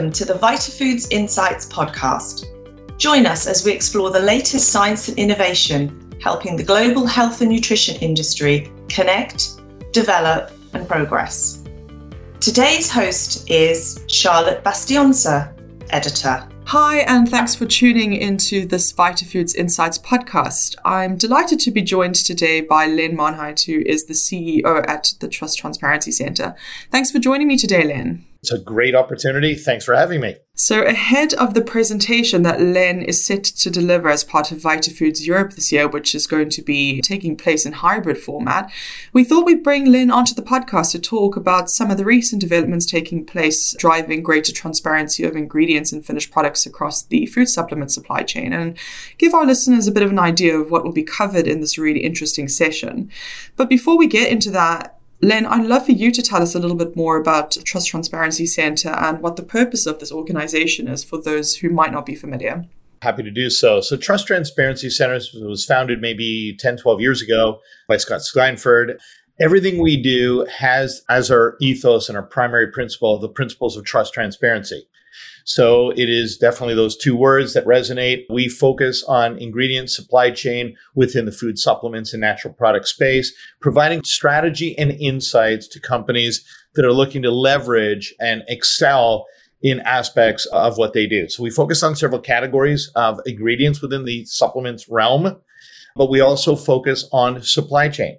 Welcome to the VitaFoods Insights podcast. Join us as we explore the latest science and innovation helping the global health and nutrition industry connect, develop, and progress. Today's host is Charlotte Bastiaanse, editor. Hi, and thanks for tuning into this VitaFoods Insights podcast. I'm delighted to be joined today by Len Monheit, who is the CEO at the Trust Transparency Center. Thanks for joining me today, Len. It's a great opportunity. Thanks for having me. So, ahead of the presentation that Len is set to deliver as part of VitaFoods Europe this year, which is going to be taking place in hybrid format, we thought we'd bring Len onto the podcast to talk about some of the recent developments taking place, driving greater transparency of ingredients and finished products across the food supplement supply chain, and give our listeners a bit of an idea of what will be covered in this really interesting session. But before we get into that, Len, I'd love for you to tell us a little bit more about Trust Transparency Center and what the purpose of this organization is for those who might not be familiar. Happy to do so. So, Trust Transparency Center was founded maybe 10, 12 years ago by Scott Steinford. Everything we do has as our ethos and our primary principle the principles of trust transparency. So it is definitely those two words that resonate. We focus on ingredient supply chain within the food supplements and natural product space, providing strategy and insights to companies that are looking to leverage and excel in aspects of what they do. So we focus on several categories of ingredients within the supplements realm, but we also focus on supply chain.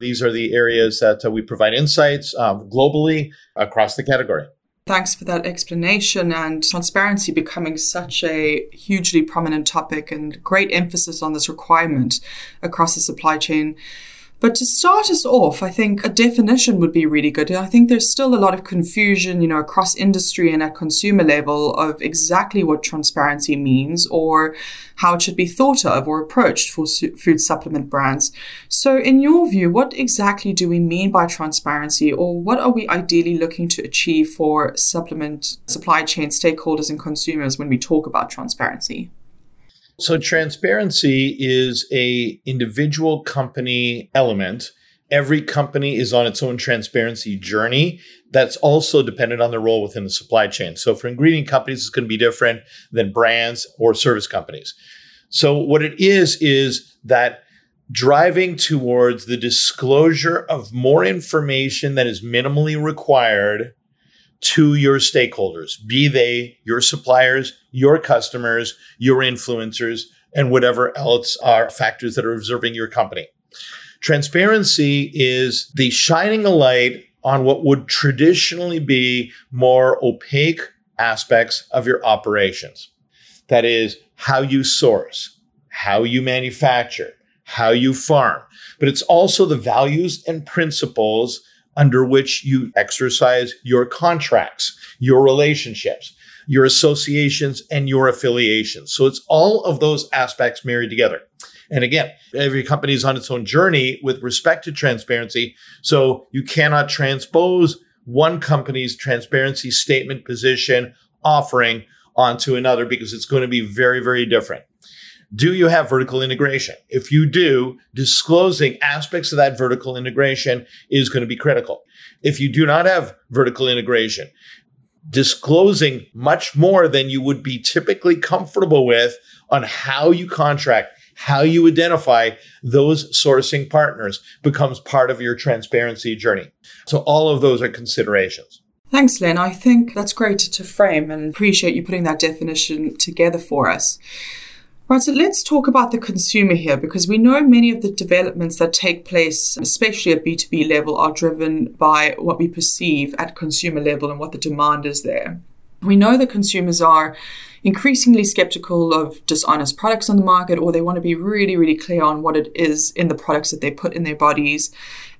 These are the areas that uh, we provide insights um, globally across the category. Thanks for that explanation and transparency becoming such a hugely prominent topic and great emphasis on this requirement across the supply chain. But to start us off, I think a definition would be really good. I think there's still a lot of confusion, you know, across industry and at consumer level of exactly what transparency means or how it should be thought of or approached for su- food supplement brands. So, in your view, what exactly do we mean by transparency or what are we ideally looking to achieve for supplement supply chain stakeholders and consumers when we talk about transparency? So transparency is a individual company element. Every company is on its own transparency journey. That's also dependent on their role within the supply chain. So for ingredient companies, it's going to be different than brands or service companies. So what it is is that driving towards the disclosure of more information that is minimally required to your stakeholders, be they your suppliers, your customers, your influencers, and whatever else are factors that are observing your company. Transparency is the shining a light on what would traditionally be more opaque aspects of your operations. That is how you source, how you manufacture, how you farm, but it's also the values and principles under which you exercise your contracts, your relationships, your associations, and your affiliations. So it's all of those aspects married together. And again, every company is on its own journey with respect to transparency. So you cannot transpose one company's transparency statement, position, offering onto another because it's going to be very, very different. Do you have vertical integration? If you do, disclosing aspects of that vertical integration is going to be critical. If you do not have vertical integration, disclosing much more than you would be typically comfortable with on how you contract, how you identify those sourcing partners becomes part of your transparency journey. So all of those are considerations. Thanks, Len. I think that's great to frame and appreciate you putting that definition together for us. Right, so let's talk about the consumer here because we know many of the developments that take place, especially at B2B level, are driven by what we perceive at consumer level and what the demand is there. We know that consumers are increasingly skeptical of dishonest products on the market, or they want to be really, really clear on what it is in the products that they put in their bodies.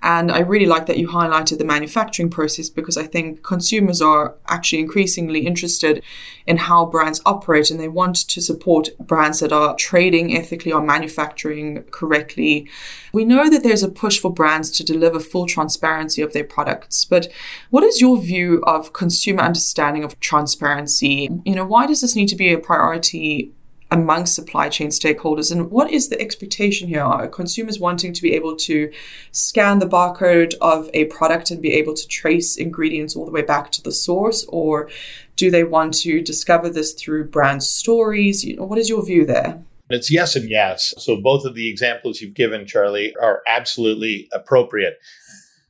And I really like that you highlighted the manufacturing process because I think consumers are actually increasingly interested in how brands operate and they want to support brands that are trading ethically or manufacturing correctly. We know that there's a push for brands to deliver full transparency of their products, but what is your view of consumer understanding of transparency? You know, why does this need to be a priority among supply chain stakeholders? And what is the expectation here? Are consumers wanting to be able to scan the barcode of a product and be able to trace ingredients all the way back to the source? Or Do they want to discover this through brand stories? You know, what is your view there? It's yes and yes. So both of the examples you've given, Charlie, are absolutely appropriate.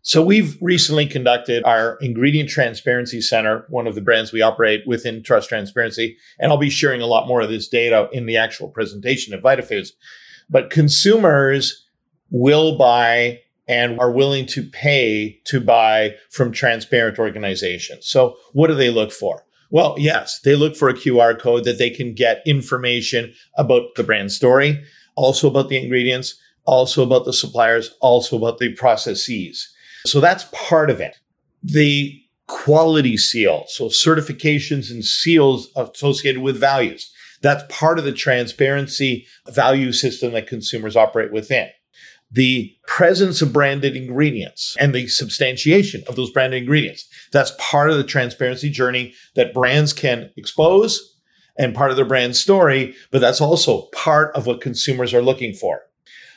So we've recently conducted our ingredient transparency center, one of the brands we operate within Trust Transparency, and I'll be sharing a lot more of this data in the actual presentation of VitaFoods. But consumers will buy and are willing to pay to buy from transparent organizations. So what do they look for? Well, yes, they look for a QR code that they can get information about the brand story, also about the ingredients, also about the suppliers, also about the processes. So that's part of it. The quality seal, so certifications and seals associated with values. That's part of the transparency value system that consumers operate within. The presence of branded ingredients and the substantiation of those branded ingredients. That's part of the transparency journey that brands can expose and part of their brand story, but that's also part of what consumers are looking for.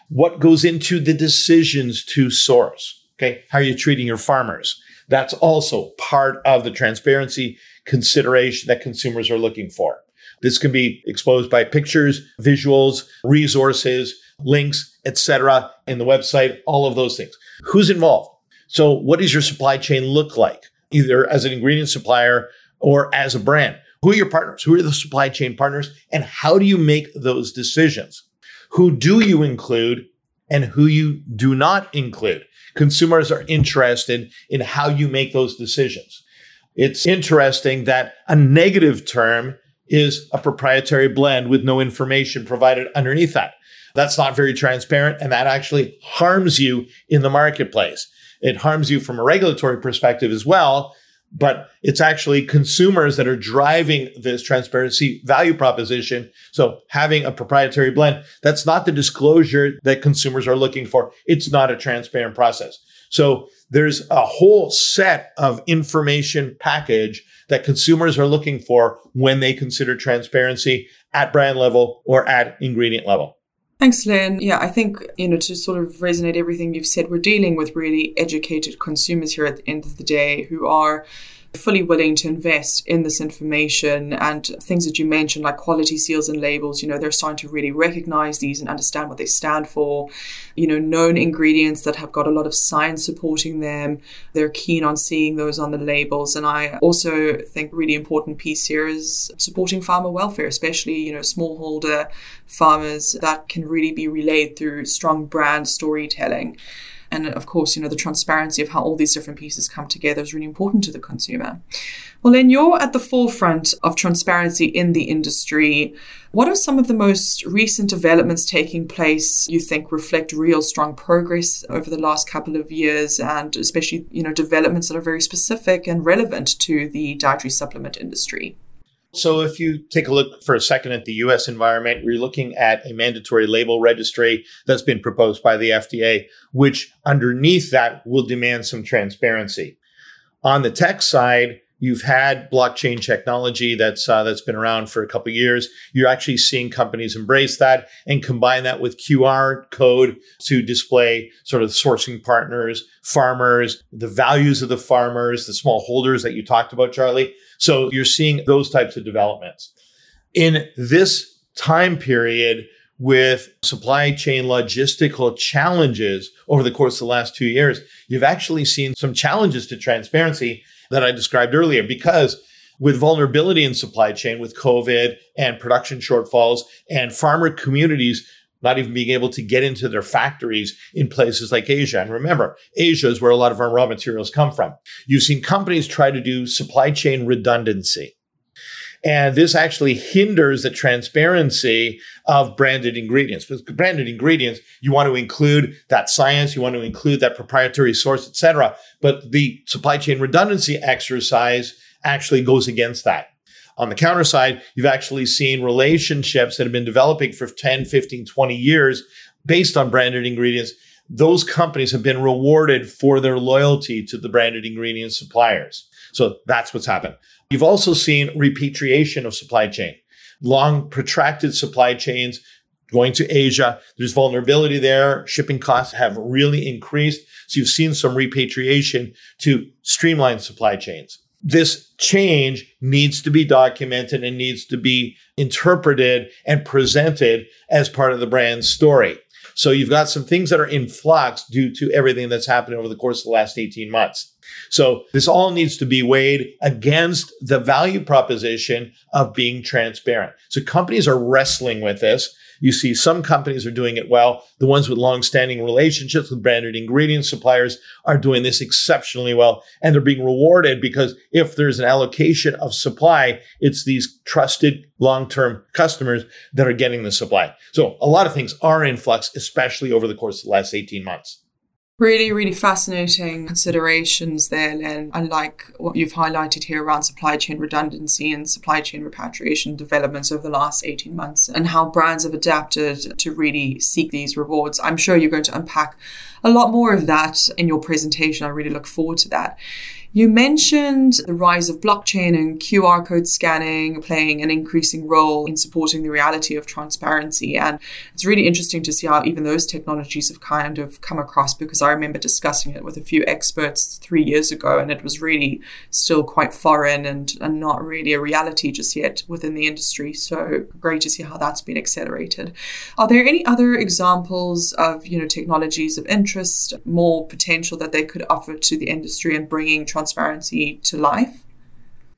What goes into the decisions to source? Okay. How are you treating your farmers? That's also part of the transparency consideration that consumers are looking for. This can be exposed by pictures, visuals, resources, links, etc. in the website, all of those things. Who's involved? So what does your supply chain look like? Either as an ingredient supplier or as a brand. Who are your partners? Who are the supply chain partners? And how do you make those decisions? Who do you include and who you do not include? Consumers are interested in how you make those decisions. It's interesting that a negative term is a proprietary blend with no information provided underneath that. That's not very transparent, and that actually harms you in the marketplace. It harms you from a regulatory perspective as well, but it's actually consumers that are driving this transparency value proposition. So having a proprietary blend, that's not the disclosure that consumers are looking for. It's not a transparent process. So there's a whole set of information package that consumers are looking for when they consider transparency at brand level or at ingredient level. Thanks, Len. Yeah, I think, you know, to sort of resonate everything you've said, we're dealing with really educated consumers here at the end of the day who are fully willing to invest in this information and things that you mentioned, like quality seals and labels, you know, they're starting to really recognize these and understand what they stand for. You know, known ingredients that have got a lot of science supporting them, they're keen on seeing those on the labels. And I also think really important piece here is supporting farmer welfare, especially, you know, smallholder farmers that can really be relayed through strong brand storytelling. And of course, you know, the transparency of how all these different pieces come together is really important to the consumer. Well, then you're at the forefront of transparency in the industry. What are some of the most recent developments taking place you think reflect real strong progress over the last couple of years and especially, you know, developments that are very specific and relevant to the dietary supplement industry? So, if you take a look for a second at the US environment, we're looking at a mandatory label registry that's been proposed by the FDA, which underneath that will demand some transparency. On the tech side, You've had blockchain technology that's uh, that's been around for a couple years. You're actually seeing companies embrace that and combine that with QR code to display sort of sourcing partners, farmers, the values of the farmers, the small holders that you talked about, Charlie. So you're seeing those types of developments. In this time period, with supply chain logistical challenges over the course of the last two years, you've actually seen some challenges to transparency that I described earlier because with vulnerability in supply chain with COVID and production shortfalls and farmer communities not even being able to get into their factories in places like Asia. And remember, Asia is where a lot of our raw materials come from. You've seen companies try to do supply chain redundancy. And this actually hinders the transparency of branded ingredients. Because branded ingredients, you want to include that science, you want to include that proprietary source, et cetera. But the supply chain redundancy exercise actually goes against that. On the counter side, you've actually seen relationships that have been developing for 10, 15, 20 years based on branded ingredients. Those companies have been rewarded for their loyalty to the branded ingredient suppliers. So that's what's happened. You've also seen repatriation of supply chain, long protracted supply chains going to Asia. There's vulnerability there. Shipping costs have really increased. So you've seen some repatriation to streamline supply chains. this change needs to be documented and needs to be interpreted and presented as part of the brand's story. So you've got some things that are in flux due to everything that's happened over the course of the last 18 months. So this all needs to be weighed against the value proposition of being transparent. So companies are wrestling with this. You see some companies are doing it well. The ones with long-standing relationships with branded ingredient suppliers are doing this exceptionally well. And they're being rewarded because if there's an allocation of supply, it's these trusted long-term customers that are getting the supply. So a lot of things are in flux, especially over the course of the last 18 months. Really, really fascinating considerations there, Len. I like what you've highlighted here around supply chain redundancy and supply chain repatriation developments over the last 18 months and how brands have adapted to really seek these rewards. I'm sure you're going to unpack a lot more of that in your presentation. I really look forward to that. You mentioned the rise of blockchain and QR code scanning playing an increasing role in supporting the reality of transparency. And it's really interesting to see how even those technologies have kind of come across because I remember discussing it with a few experts three years ago and it was really still quite foreign and, and not really a reality just yet within the industry. So great to see how that's been accelerated. Are there any other examples of, you know, technologies of interest, more potential that they could offer to the industry and bringing transparency transparency to life?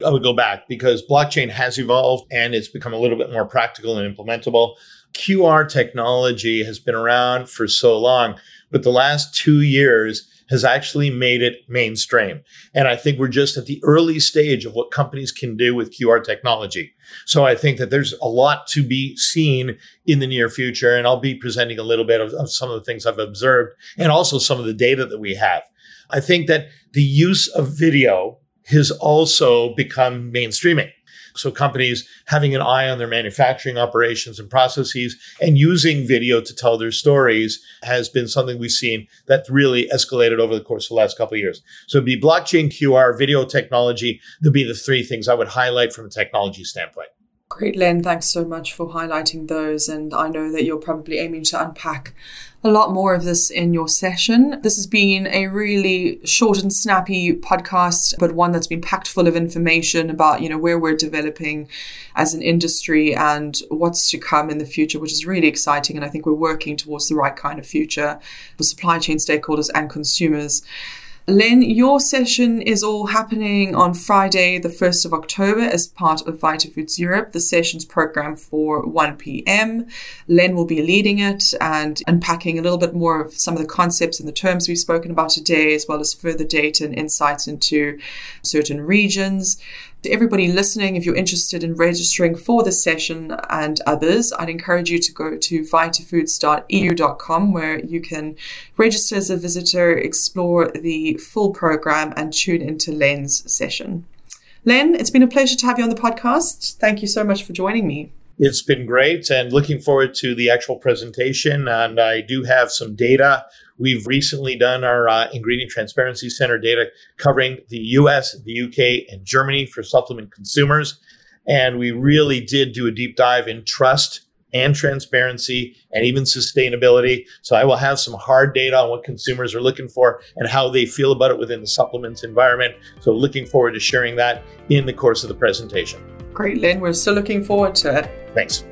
I would go back because blockchain has evolved and it's become a little bit more practical and implementable. QR technology has been around for so long, but the last two years has actually made it mainstream. And I think we're just at the early stage of what companies can do with QR technology. So I think that there's a lot to be seen in the near future. And I'll be presenting a little bit of, of some of the things I've observed and also some of the data that we have. I think that the use of video has also become mainstreaming. So companies having an eye on their manufacturing operations and processes and using video to tell their stories has been something we've seen that really escalated over the course of the last couple of years. So it'd be blockchain, QR, video technology. There'd be the three things I would highlight from a technology standpoint. Great, Len. Thanks so much for highlighting those. And I know that you're probably aiming to unpack a lot more of this in your session. This has been a really short and snappy podcast, but one that's been packed full of information about, you know, where we're developing as an industry and what's to come in the future, which is really exciting. And I think we're working towards the right kind of future for supply chain stakeholders and consumers. Len, your session is all happening on Friday, the 1st of October, as part of VitaFoods Europe, the session's program for 1 p.m. Len will be leading it and unpacking a little bit more of some of the concepts and the terms we've spoken about today, as well as further data and insights into certain regions. To everybody listening, if you're interested in registering for this session and others, I'd encourage you to go to vitafoods.eu.com where you can register as a visitor, explore the full program, and tune into Len's session. Len, it's been a pleasure to have you on the podcast. Thank you so much for joining me. It's been great and looking forward to the actual presentation. And I do have some data We've recently done our uh, Ingredient Transparency Center data covering the US, the UK, and Germany for supplement consumers. And we really did do a deep dive in trust and transparency and even sustainability. So I will have some hard data on what consumers are looking for and how they feel about it within the supplements environment. So looking forward to sharing that in the course of the presentation. Great, Len. We're still looking forward to it. Thanks.